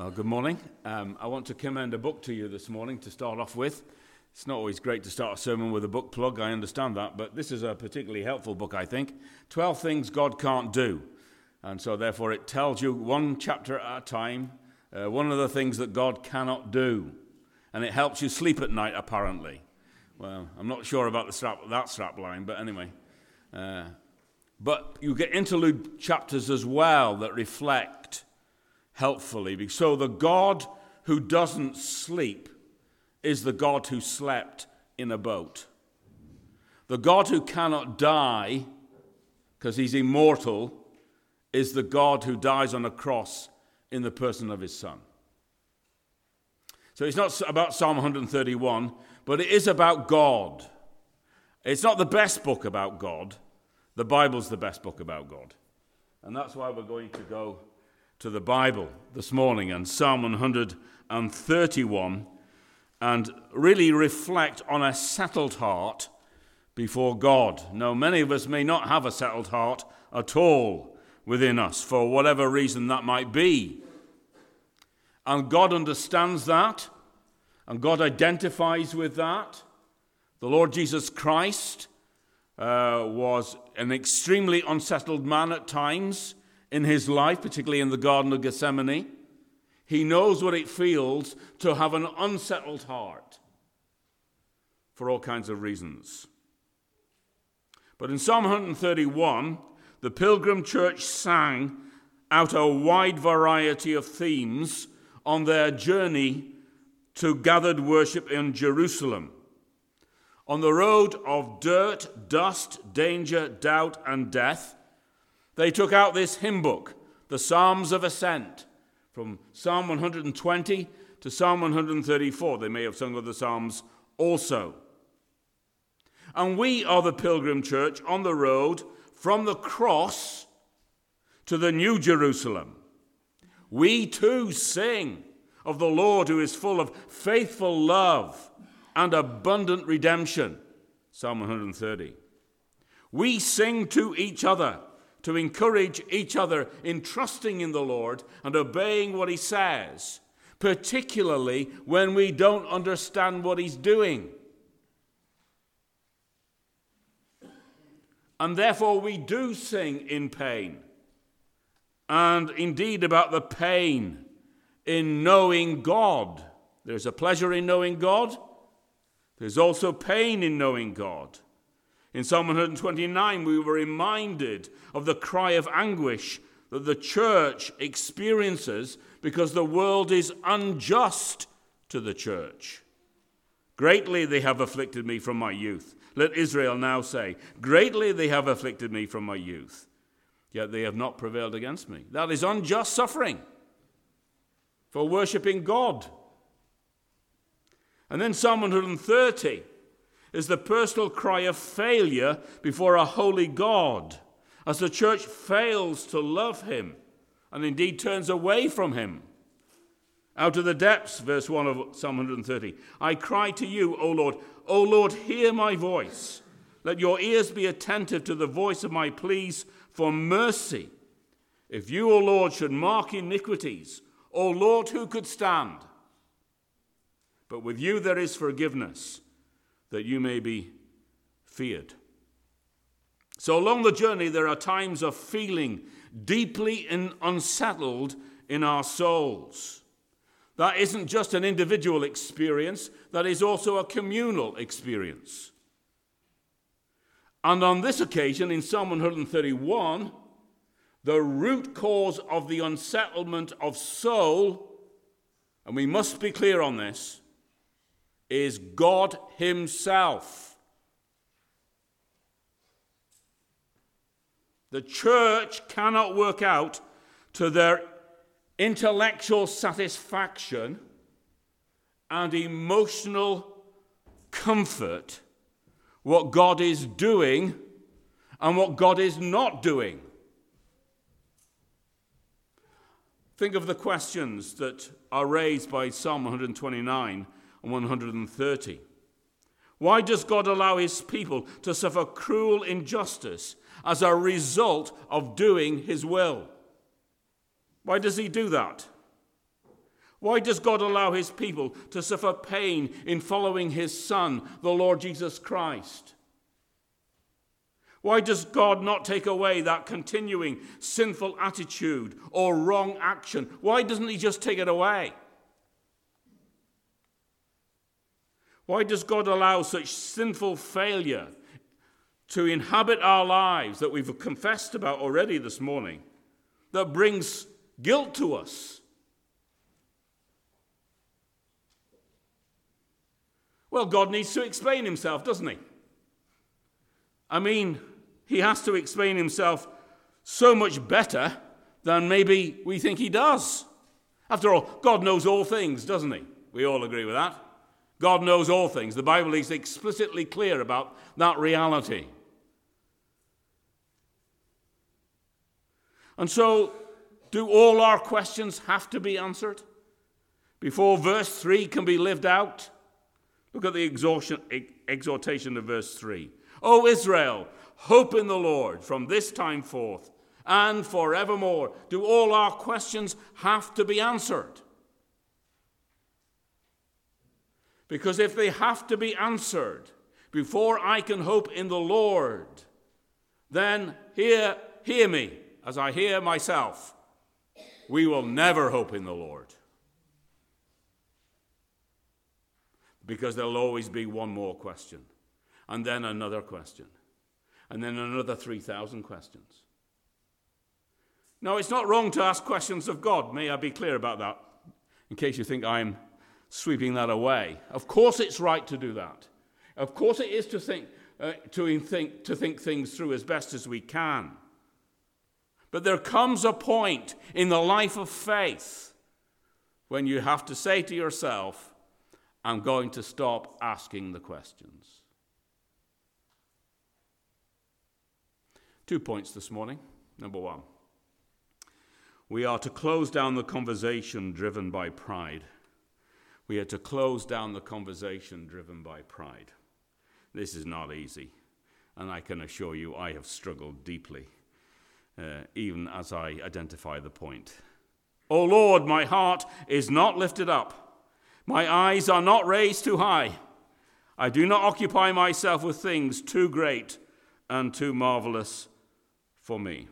Well, good morning. Um, I want to commend a book to you this morning to start off with. It's not always great to start a sermon with a book plug, I understand that, but this is a particularly helpful book, I think. 12 Things God Can't Do. And so, therefore, it tells you one chapter at a time, uh, one of the things that God cannot do. And it helps you sleep at night, apparently. Well, I'm not sure about the strap, that strap line, but anyway. Uh, but you get interlude chapters as well that reflect helpfully. So the God who doesn't sleep is the God who slept in a boat. The God who cannot die, because he's immortal, is the God who dies on a cross in the person of his Son. So it's not about Psalm 131, but it is about God. It's not the best book about God. The Bible's the best book about God. And that's why we're going to go to the Bible this morning and Psalm 131 and really reflect on a settled heart before God. Now, many of us may not have a settled heart at all within us, for whatever reason that might be. And God understands that, and God identifies with that. The Lord Jesus Christ uh, was an extremely unsettled man at times in his life, particularly in the Garden of Gethsemane. He knows what it feels to have an unsettled heart for all kinds of reasons. But in Psalm 131, the Pilgrim Church sang out a wide variety of themes on their journey to gathered worship in Jerusalem. On the road of dirt, dust, danger, doubt, and death, they took out this hymn book, the Psalms of Ascent, from Psalm 120 to Psalm 134. They may have sung other Psalms also. And we are the pilgrim church on the road from the cross to the New Jerusalem. We too sing of the Lord who is full of faithful love and abundant redemption. Psalm 130. We sing to each other to encourage each other in trusting in the Lord and obeying what He says, particularly when we don't understand what He's doing. And therefore, we do sing in pain, and indeed about the pain in knowing God. There's a pleasure in knowing God, there's also pain in knowing God. In Psalm 129, we were reminded of the cry of anguish that the church experiences because the world is unjust to the church. Greatly they have afflicted me from my youth. Let Israel now say, Greatly they have afflicted me from my youth, yet they have not prevailed against me. That is unjust suffering for worshipping God. And then Psalm 130 is the personal cry of failure before a holy God as the church fails to love him and indeed turns away from him. Out of the depths, verse 1 of Psalm 130, I cry to you, O Lord, O Lord, hear my voice. Let your ears be attentive to the voice of my pleas for mercy. If you, O Lord, should mark iniquities, O Lord, who could stand? But with you there is forgiveness that you may be feared. So, along the journey, there are times of feeling deeply unsettled in our souls. That isn't just an individual experience, that is also a communal experience. And on this occasion, in Psalm 131, the root cause of the unsettlement of soul, and we must be clear on this, is God Himself. The church cannot work out to their intellectual satisfaction and emotional comfort what God is doing and what God is not doing. Think of the questions that are raised by Psalm 129 and 130. Why does God allow his people to suffer cruel injustice as a result of doing his will? Why does he do that? Why does God allow his people to suffer pain in following his Son, the Lord Jesus Christ? Why does God not take away that continuing sinful attitude or wrong action? Why doesn't he just take it away? Why does God allow such sinful failure to inhabit our lives that we've confessed about already this morning that brings guilt to us? Well, God needs to explain himself, doesn't he? I mean, he has to explain himself so much better than maybe we think he does. After all, God knows all things, doesn't he? We all agree with that. God knows all things. The Bible is explicitly clear about that reality. And so, do all our questions have to be answered before verse 3 can be lived out? Look at the exhortation of verse 3. O Israel, hope in the Lord from this time forth and forevermore. Do all our questions have to be answered? Because if they have to be answered before I can hope in the Lord, then hear, hear me as I hear myself. We will never hope in the Lord. because there'll always be one more question, and then another question, and then another 3,000 questions. Now, it's not wrong to ask questions of God. May I be clear about that, in case you think I'm sweeping that away. Of course, it's right to do that. Of course, it is to think, uh, to, think, to think things through as best as we can. But there comes a point in the life of faith when you have to say to yourself, I'm going to stop asking the questions. Two points this morning. Number one, we are to close down the conversation driven by pride. We are to close down the conversation driven by pride. This is not easy, and I can assure you I have struggled deeply, uh, even as I identify the point. O Lord, my heart is not lifted up. My eyes are not raised too high. I do not occupy myself with things too great and too marvelous for me.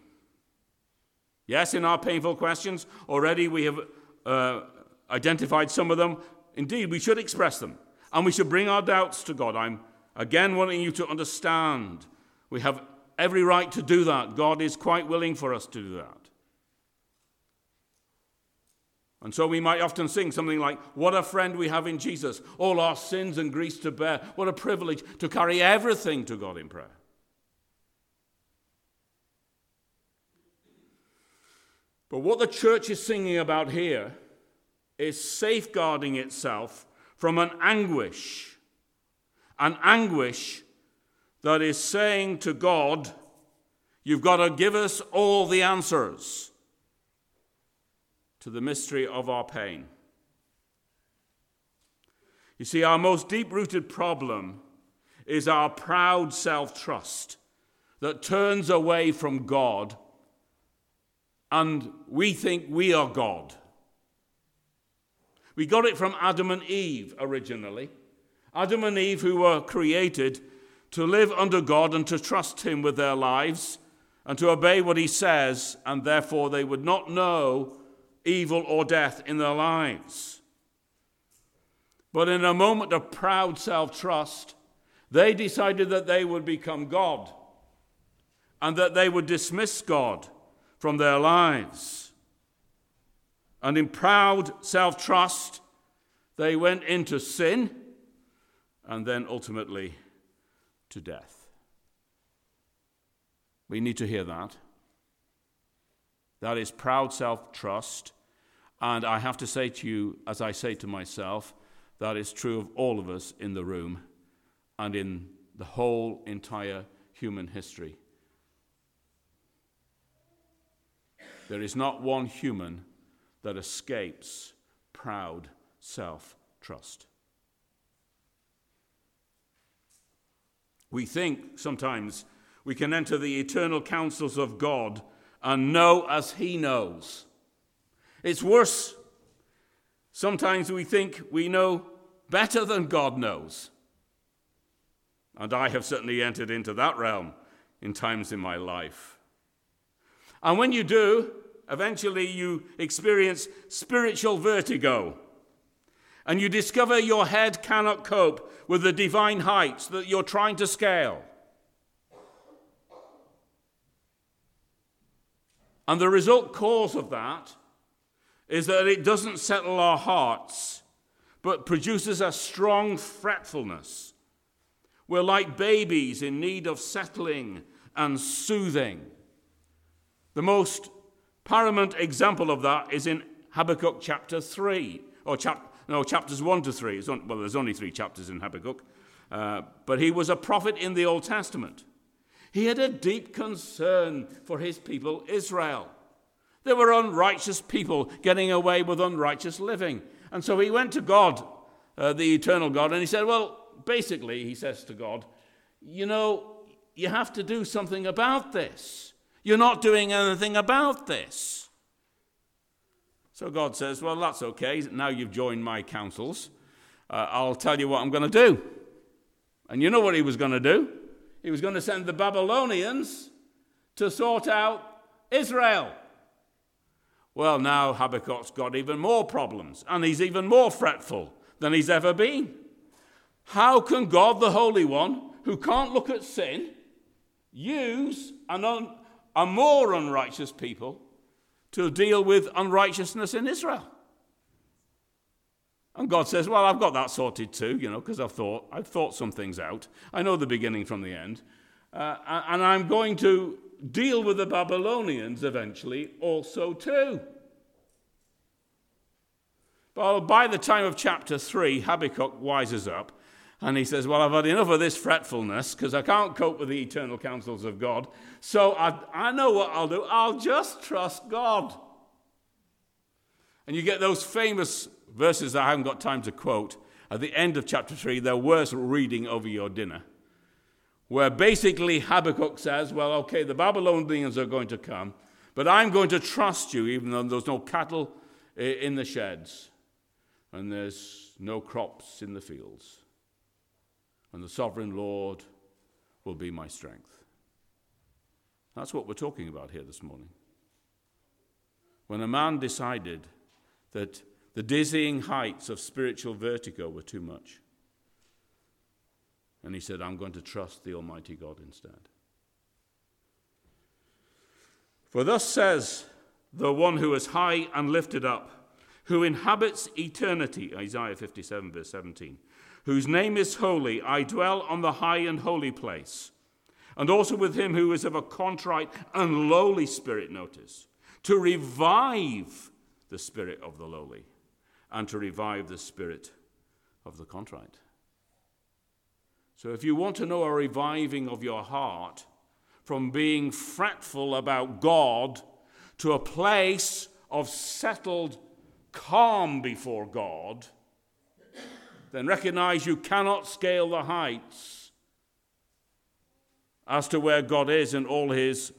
Yes, in our painful questions, already we have uh, identified some of them. Indeed, we should express them and we should bring our doubts to God. I'm again wanting you to understand we have every right to do that. God is quite willing for us to do that. And so we might often sing something like, What a friend we have in Jesus, all our sins and griefs to bear. What a privilege to carry everything to God in prayer. But what the church is singing about here is safeguarding itself from an anguish, an anguish that is saying to God, You've got to give us all the answers to the mystery of our pain. You see, our most deep rooted problem is our proud self trust that turns away from God and we think we are God. We got it from Adam and Eve originally. Adam and Eve, who were created to live under God and to trust Him with their lives and to obey what He says, and therefore they would not know evil or death in their lives. But in a moment of proud self trust, they decided that they would become God and that they would dismiss God from their lives. And in proud self trust, they went into sin and then ultimately to death. We need to hear that. That is proud self trust and I have to say to you, as I say to myself, that is true of all of us in the room and in the whole entire human history. There is not one human that escapes proud self trust. We think sometimes we can enter the eternal counsels of God and know as He knows. It's worse Sometimes we think we know better than God knows. And I have certainly entered into that realm in times in my life. And when you do, eventually you experience spiritual vertigo. And you discover your head cannot cope with the divine heights that you're trying to scale. And the result cause of that is that it doesn't settle our hearts, but produces a strong fretfulness. We're like babies in need of settling and soothing. The most paramount example of that is in Habakkuk chapter 3, or chap- no, chapters 1 to 3. On, well, there's only three chapters in Habakkuk. Uh, but he was a prophet in the Old Testament. He had a deep concern for his people, Israel. They were unrighteous people getting away with unrighteous living. And so he went to God, uh, the eternal God, and he said, Well, basically, he says to God, You know, you have to do something about this. You're not doing anything about this. So God says, Well, that's okay. Now you've joined my counsels. Uh, I'll tell you what I'm going to do. And you know what he was going to do? He was going to send the Babylonians to sort out Israel. Well, now Habakkuk's got even more problems, and he's even more fretful than he's ever been. How can God, the Holy One, who can't look at sin, use an un- a more unrighteous people to deal with unrighteousness in Israel? And God says, Well, I've got that sorted too, you know, because I've thought, I've thought some things out. I know the beginning from the end. Uh, and I'm going to deal with the Babylonians eventually also too. Well, by the time of chapter 3, Habakkuk wises up and he says, Well, I've had enough of this fretfulness because I can't cope with the eternal counsels of God. So I, I know what I'll do. I'll just trust God. And you get those famous verses that I haven't got time to quote at the end of chapter 3, they're worth reading over your dinner, where basically Habakkuk says, Well, okay, the Babylonians are going to come, but I'm going to trust you, even though there's no cattle eh, in the sheds and there's no crops in the fields. And the sovereign Lord will be my strength. That's what we're talking about here this morning. When a man decided that the dizzying heights of spiritual vertigo were too much. And he said, I'm going to trust the Almighty God instead. For thus says the one who is high and lifted up, who inhabits eternity, Isaiah 57, verse 17, whose name is holy, I dwell on the high and holy place, and also with him who is of a contrite and lowly spirit, notice, to revive the spirit of the lowly and to revive the spirit of the contrite. So, if you want to know a reviving of your heart from being fretful about God to a place of settled calm before God, then recognize you cannot scale the heights as to where God is in all his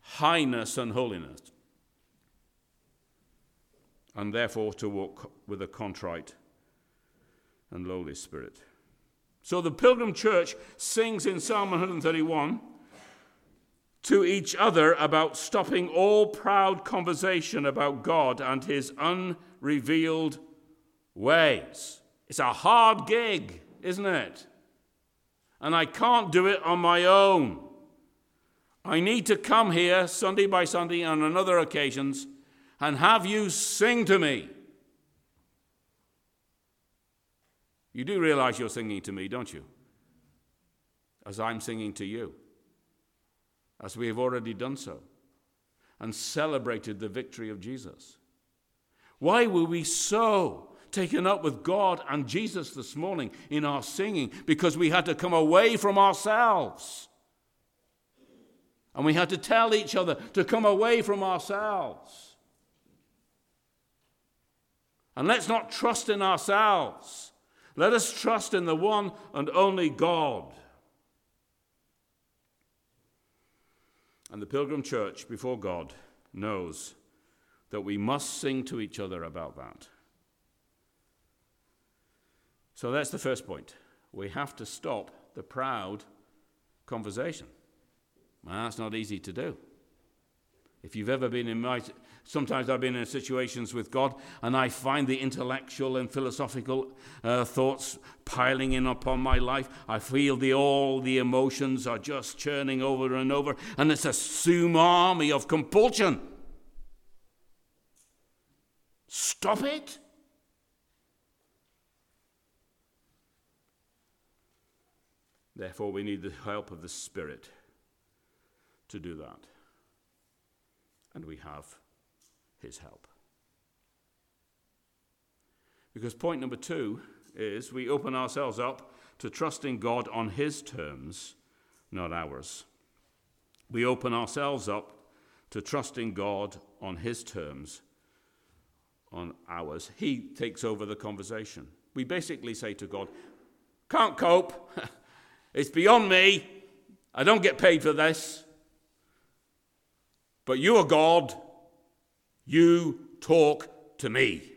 highness and holiness and therefore to walk with a contrite and lowly spirit. So the Pilgrim Church sings in Psalm 131 to each other about stopping all proud conversation about God and his unrevealed ways. It's a hard gig, isn't it? And I can't do it on my own. I need to come here Sunday by Sunday and on other occasions and have you sing to me. You do realize you're singing to me, don't you? As I'm singing to you, as we have already done so, and celebrated the victory of Jesus. Why were we so taken up with God and Jesus this morning in our singing? Because we had to come away from ourselves. And we had to tell each other to come away from ourselves. And let's not trust in ourselves. Let us trust in the one and only God. And the Pilgrim Church before God knows that we must sing to each other about that. So that's the first point. We have to stop the proud conversation. Well, that's not easy to do. If you've ever been in my, sometimes I've been in situations with God and I find the intellectual and philosophical uh, thoughts piling in upon my life. I feel the all the emotions are just churning over and over, and it's a tsunami of compulsion. Stop it. Therefore, we need the help of the Spirit to do that. And we have His help. Because point number two is we open ourselves up to trusting God on His terms, not ours. We open ourselves up to trusting God on His terms, on ours. He takes over the conversation. We basically say to God, Can't cope. It's beyond me. I don't get paid for this. But you are God. You talk to me.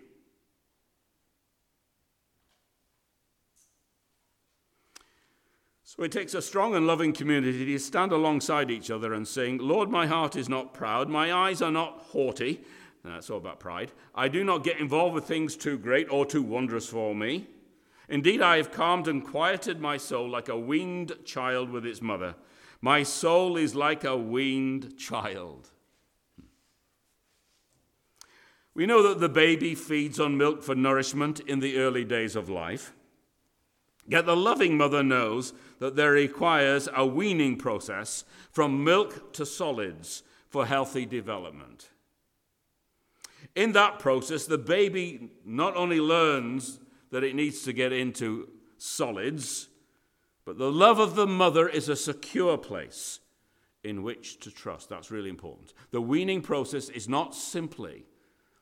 So it takes a strong and loving community to stand alongside each other and sing, Lord, my heart is not proud, my eyes are not haughty. That's all about pride. I do not get involved with things too great or too wondrous for me. Indeed, I have calmed and quieted my soul like a weaned child with its mother. My soul is like a weaned child. We know that the baby feeds on milk for nourishment in the early days of life. Yet the loving mother knows that there requires a weaning process from milk to solids for healthy development. In that process, the baby not only learns that it needs to get into solids, but the love of the mother is a secure place in which to trust. That's really important. The weaning process is not simply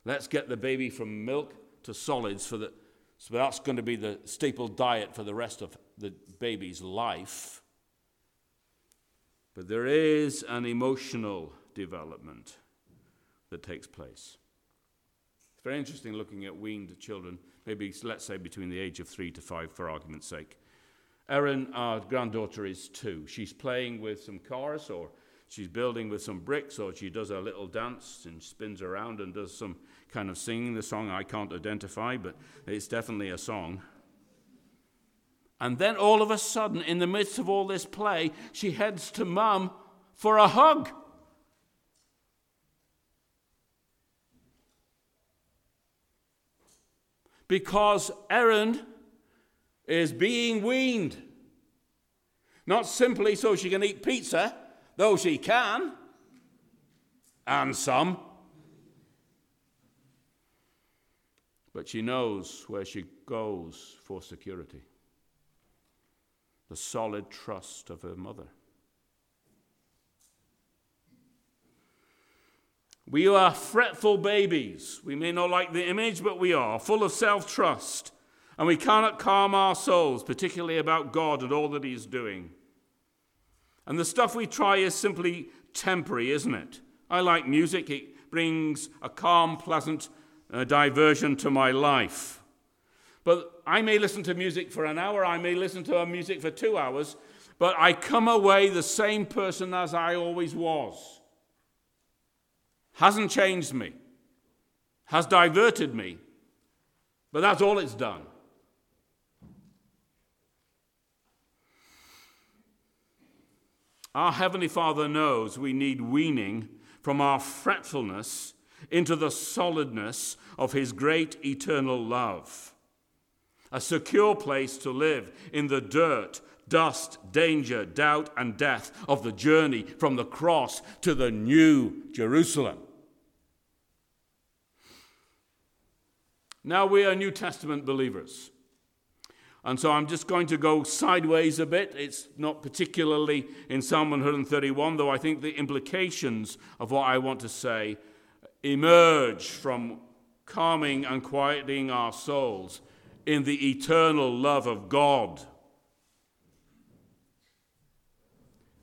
let's get the baby from milk to solids for the so that's going to be the staple diet for the rest of the baby's life. But there is an emotional development that takes place. Very interesting looking at weaned children maybe let's say between the age of three to five for argument's sake. Erin, our granddaughter, is two. She's playing with some cars, or she's building with some bricks, or she does a little dance and spins around and does some kind of singing. The song I can't identify, but it's definitely a song. And then all of a sudden, in the midst of all this play, she heads to mum for a hug. Because Erin is being weaned. Not simply so she can eat pizza, though she can, and some. But she knows where she goes for security the solid trust of her mother. We are fretful babies. We may not like the image, but we are full of self trust. And we cannot calm our souls, particularly about God and all that He's doing. And the stuff we try is simply temporary, isn't it? I like music, it brings a calm, pleasant uh, diversion to my life. But I may listen to music for an hour, I may listen to music for two hours, but I come away the same person as I always was hasn't changed me, has diverted me, but that's all it's done. Our Heavenly Father knows we need weaning from our fretfulness into the solidness of His great eternal love. A secure place to live in the dirt dust, danger, doubt, and death of the journey from the cross to the new Jerusalem. Now we are New Testament believers. And so I'm just going to go sideways a bit. It's not particularly in Psalm 131, though I think the implications of what I want to say emerge from calming and quieting our souls in the eternal love of God.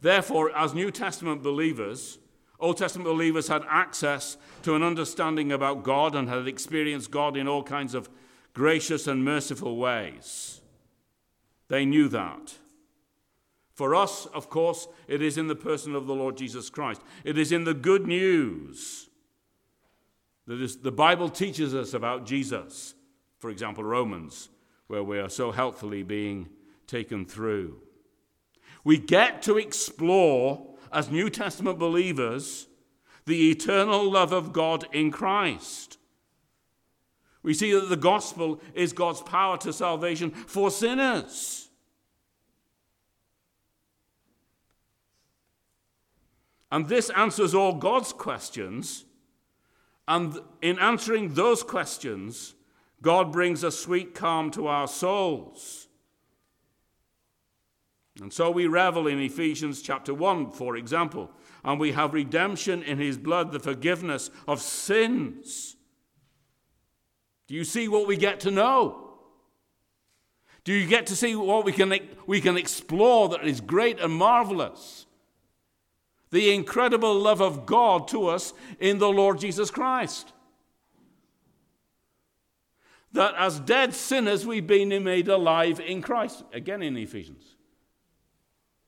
Therefore, as New Testament believers, Old Testament believers had access to an understanding about God and had experienced God in all kinds of gracious and merciful ways. They knew that. For us, of course, it is in the person of the Lord Jesus Christ. It is in the good news the Bible teaches us about Jesus. For example, Romans, where we are so helpfully being taken through. We get to explore, as New Testament believers, the eternal love of God in Christ. We see that the gospel is God's power to salvation for sinners. And this answers all God's questions. And in answering those questions, God brings a sweet calm to our souls. And so we revel in Ephesians chapter 1, for example, and we have redemption in his blood, the forgiveness of sins. Do you see what we get to know? Do you get to see what we can, we can explore that is great and marvelous? The incredible love of God to us in the Lord Jesus Christ. That as dead sinners, we've been made alive in Christ. Again in Ephesians.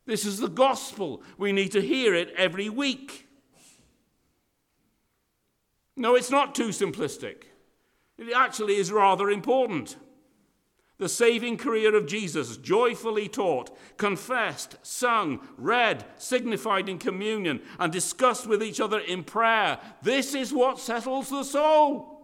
This is the gospel. We need to hear it every week. No, it's not too simplistic. It actually is rather important. The saving career of Jesus, joyfully taught, confessed, sung, read, signified in communion, and discussed with each other in prayer. This is what settles the soul.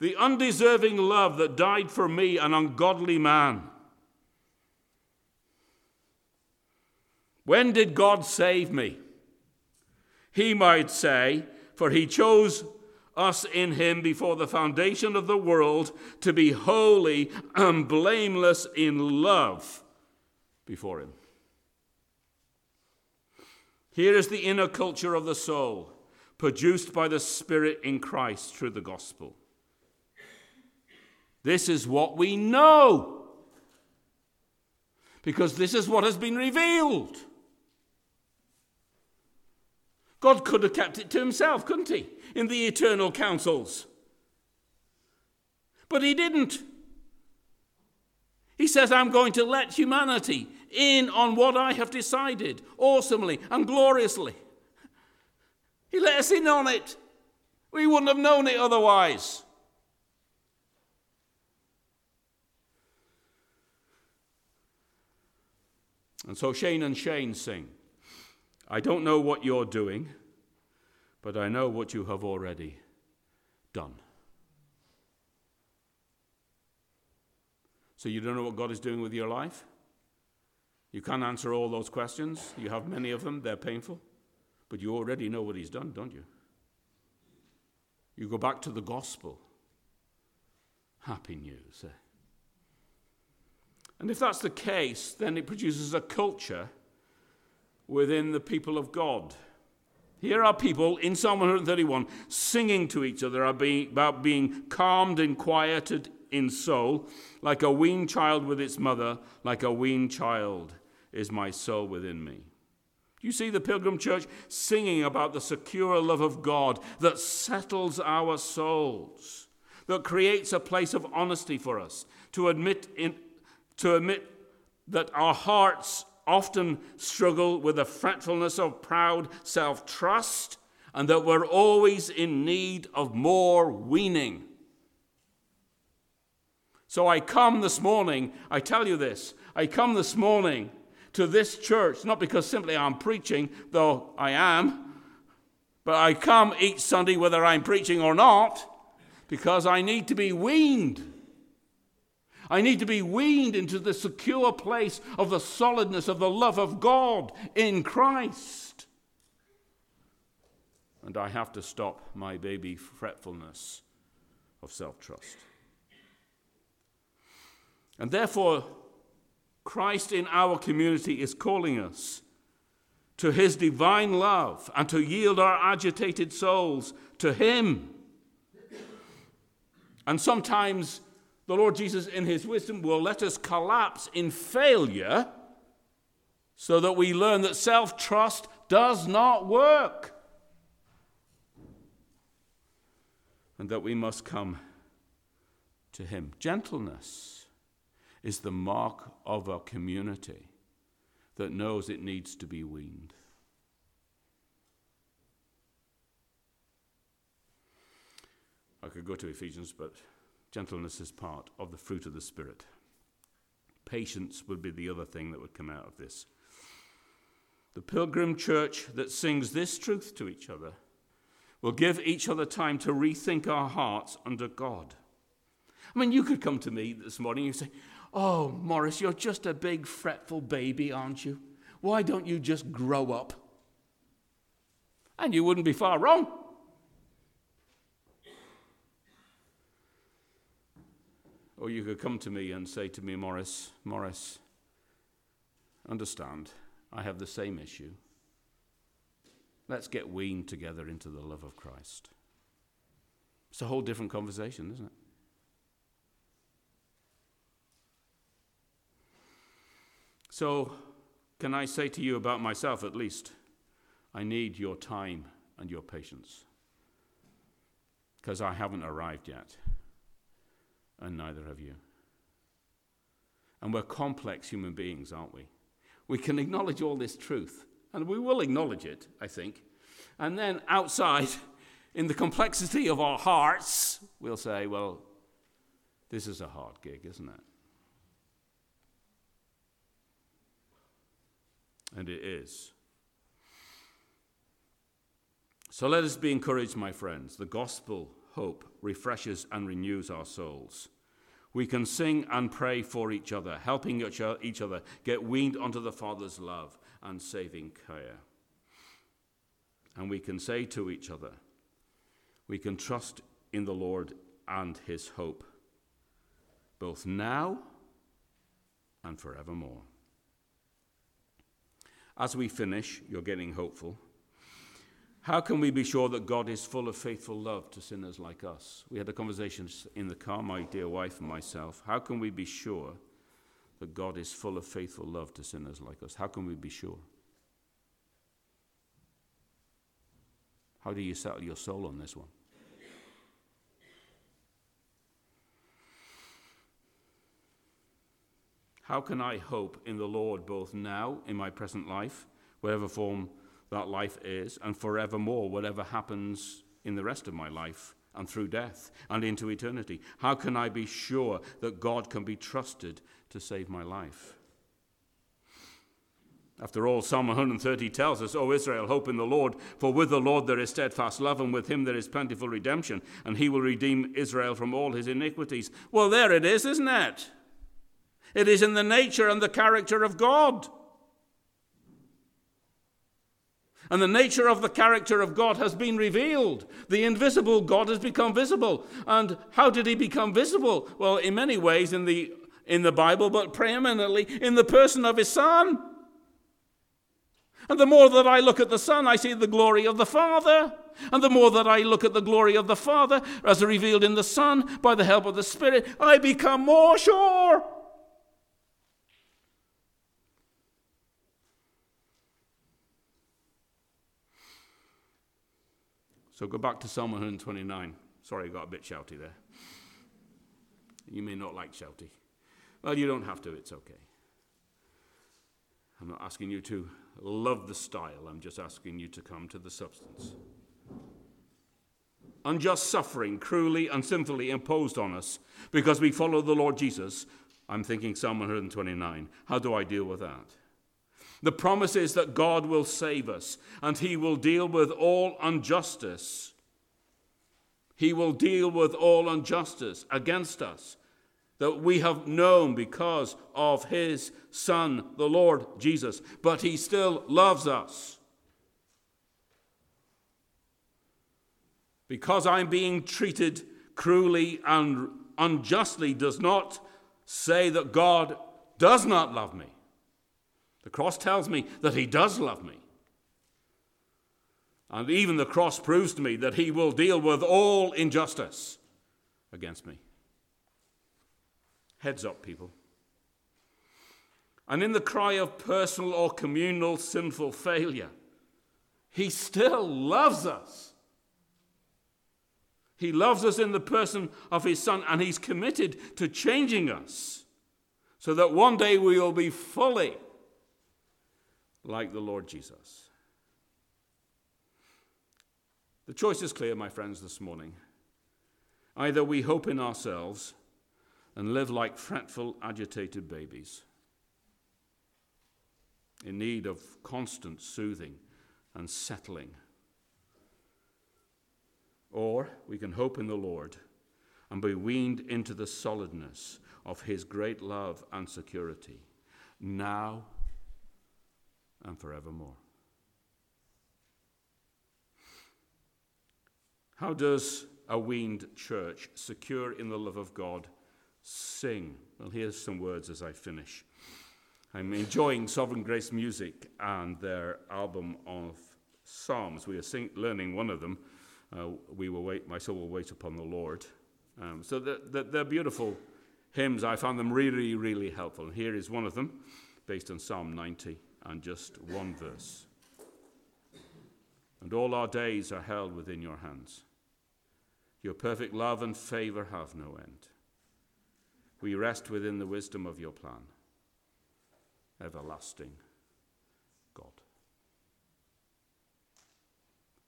The undeserving love that died for me, an ungodly man. When did God save me? He might say, for he chose us in him before the foundation of the world to be holy and blameless in love before him. Here is the inner culture of the soul, produced by the Spirit in Christ through the gospel. This is what we know. Because this is what has been revealed. God could have kept it to himself, couldn't he? In the eternal counsels. But he didn't. He says, I'm going to let humanity in on what I have decided, awesomely and gloriously. He let us in on it. We wouldn't have known it otherwise. And so Shane and Shane sing I don't know what you're doing, but I know what you have already done. So you don't know what God is doing with your life? You can't answer all those questions. You have many of them, they're painful. But you already know what He's done, don't you? You go back to the gospel. Happy news. Eh? And if that's the case, then it produces a culture within the people of God. Here are people in Psalm 131 singing to each other about being calmed and quieted in soul, like a weaned child with its mother, like a weaned child is my soul within me. You see the Pilgrim Church singing about the secure love of God that settles our souls, that creates a place of honesty for us to admit in, to admit that our hearts often struggle with the fretfulness of proud self trust and that we're always in need of more weaning. So I come this morning, I tell you this, I come this morning to this church, not because simply I'm preaching, though I am, but I come each Sunday whether I'm preaching or not, because I need to be weaned. I need to be weaned into the secure place of the solidness of the love of God in Christ. And I have to stop my baby fretfulness of self trust. And therefore, Christ in our community is calling us to his divine love and to yield our agitated souls to him. And sometimes the Lord Jesus, in his wisdom, will let us collapse in failure so that we learn that self trust does not work. and that we must come to Him. Gentleness is the mark of a community that knows it needs to be weaned. I could go to Ephesians, but gentleness is part of the fruit of the Spirit. Patience would be the other thing that would come out of this. The pilgrim church that sings this truth to each other will give each other time to rethink our hearts under God. I mean, you could come to me this morning and say, Oh, Maurice, you're just a big fretful baby, aren't you? Why don't you just grow up? And you wouldn't be far wrong. Or you could come to me and say to me, Maurice, Maurice, understand, I have the same issue. Let's get weaned together into the love of Christ. It's a whole different conversation, isn't it? So, can I say to you about myself at least? I need your time and your patience. Because I haven't arrived yet, and neither have you. And we're complex human beings, aren't we? We can acknowledge all this truth, and we will acknowledge it, I think. And then outside, in the complexity of our hearts, we'll say, well, this is a hard gig, isn't it? And it is. So let us be encouraged, my friends. The gospel hope refreshes and renews our souls. We can sing and pray for each other, helping each other get weaned onto the Father's love and saving care. And we can say to each other, we can trust in the Lord and his hope, both now and forevermore. As we finish, you're getting hopeful. How can we be sure that God is full of faithful love to sinners like us? We had a conversation in the car, my dear wife and myself. How can we be sure that God is full of faithful love to sinners like us? How can we be sure? How do you settle your soul on this one? How can I hope in the Lord both now, in my present life, whatever form that life is, and forevermore, whatever happens in the rest of my life and through death and into eternity? How can I be sure that God can be trusted to save my life? After all, Psalm 130 tells us, O Israel, hope in the Lord, for with the Lord there is steadfast love, and with him there is plentiful redemption, and he will redeem Israel from all his iniquities. Well, there it is, isn't it? It is in the nature and the character of God. And the nature of the character of God has been revealed. The invisible God has become visible. And how did he become visible? Well, in many ways in the, in the Bible, but preeminently in the person of his Son. And the more that I look at the Son, I see the glory of the Father. And the more that I look at the glory of the Father, as revealed in the Son, by the help of the Spirit, I become more sure. So go back to Psalm 129. Sorry, I got a bit shouty there. You may not like shouty. Well, you don't have to, it's okay. I'm not asking you to love the style, I'm just asking you to come to the substance. Unjust suffering, cruelly and sinfully imposed on us because we follow the Lord Jesus. I'm thinking Psalm 129. How do I deal with that? The promise is that God will save us and he will deal with all injustice. He will deal with all injustice against us that we have known because of his Son, the Lord Jesus. But he still loves us. Because I'm being treated cruelly and unjustly does not say that God does not love me. The cross tells me that He does love me. And even the cross proves to me that He will deal with all injustice against me. Heads up, people. And in the cry of personal or communal sinful failure, He still loves us. He loves us in the person of His Son, and He's committed to changing us so that one day we will be fully like the Lord Jesus. The choice is clear, my friends, this morning. Either we hope in ourselves and live like fretful, agitated babies in need of constant soothing and settling. Or we can hope in the Lord and be weaned into the solidness of His great love and security, now and forevermore. How does a weaned church, secure in the love of God, sing. Well, here's some words as I finish. I'm enjoying Sovereign Grace Music and their album of Psalms. We are sing- learning one of them. Uh, we will wait, my soul will wait upon the Lord. Um, so they're, they're, beautiful hymns. I found them really, really helpful. And here is one of them, based on Psalm 90, and just one verse. And all our days are held within your hands. Your perfect love and favor have no end. We rest within the wisdom of your plan. Everlasting God.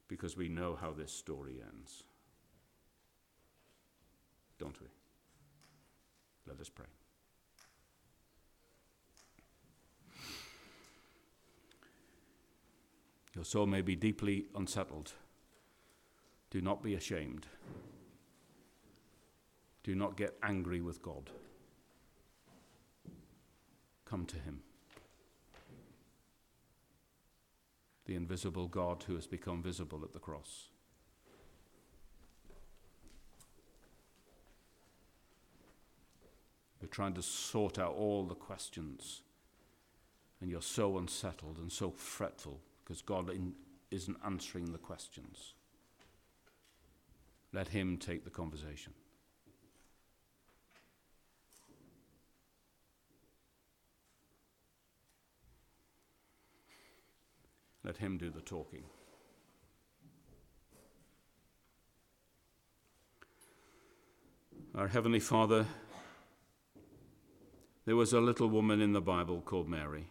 Because we know how this story ends. Don't we? Let us pray. Your soul may be deeply unsettled. Do not be ashamed. Do not get angry with God. Come to Him. The invisible God who has become visible at the cross. You're trying to sort out all the questions, and you're so unsettled and so fretful because God in, isn't answering the questions. Let Him take the conversation. Let Him do the talking. Our Heavenly Father, there was a little woman in the Bible called Mary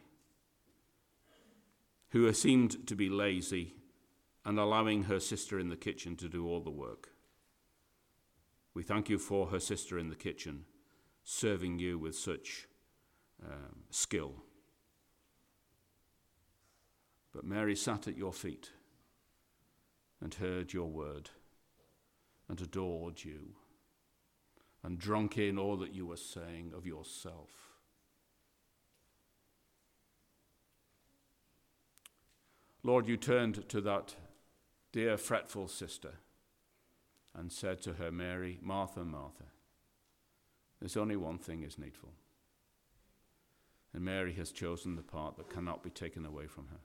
who seemed to be lazy and allowing her sister in the kitchen to do all the work. We thank you for her sister in the kitchen serving you with such um, skill. But Mary sat at your feet and heard your word and adored you and drunk in all that you were saying of yourself. Lord, you turned to that dear fretful sister and said to her, Mary, Martha, Martha, there's only one thing is needful. And Mary has chosen the part that cannot be taken away from her.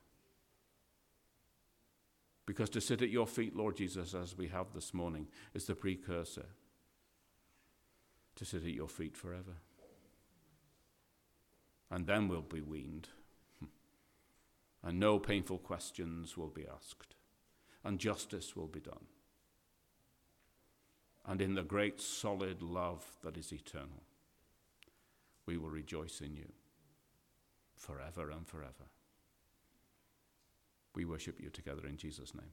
Because to sit at your feet, Lord Jesus, as we have this morning, is the precursor to sit at your feet forever. And then we'll be weaned. And no painful questions will be asked. And justice will be done. And in the great solid love that is eternal, we will rejoice in you forever and forever. We worship you together in Jesus' name.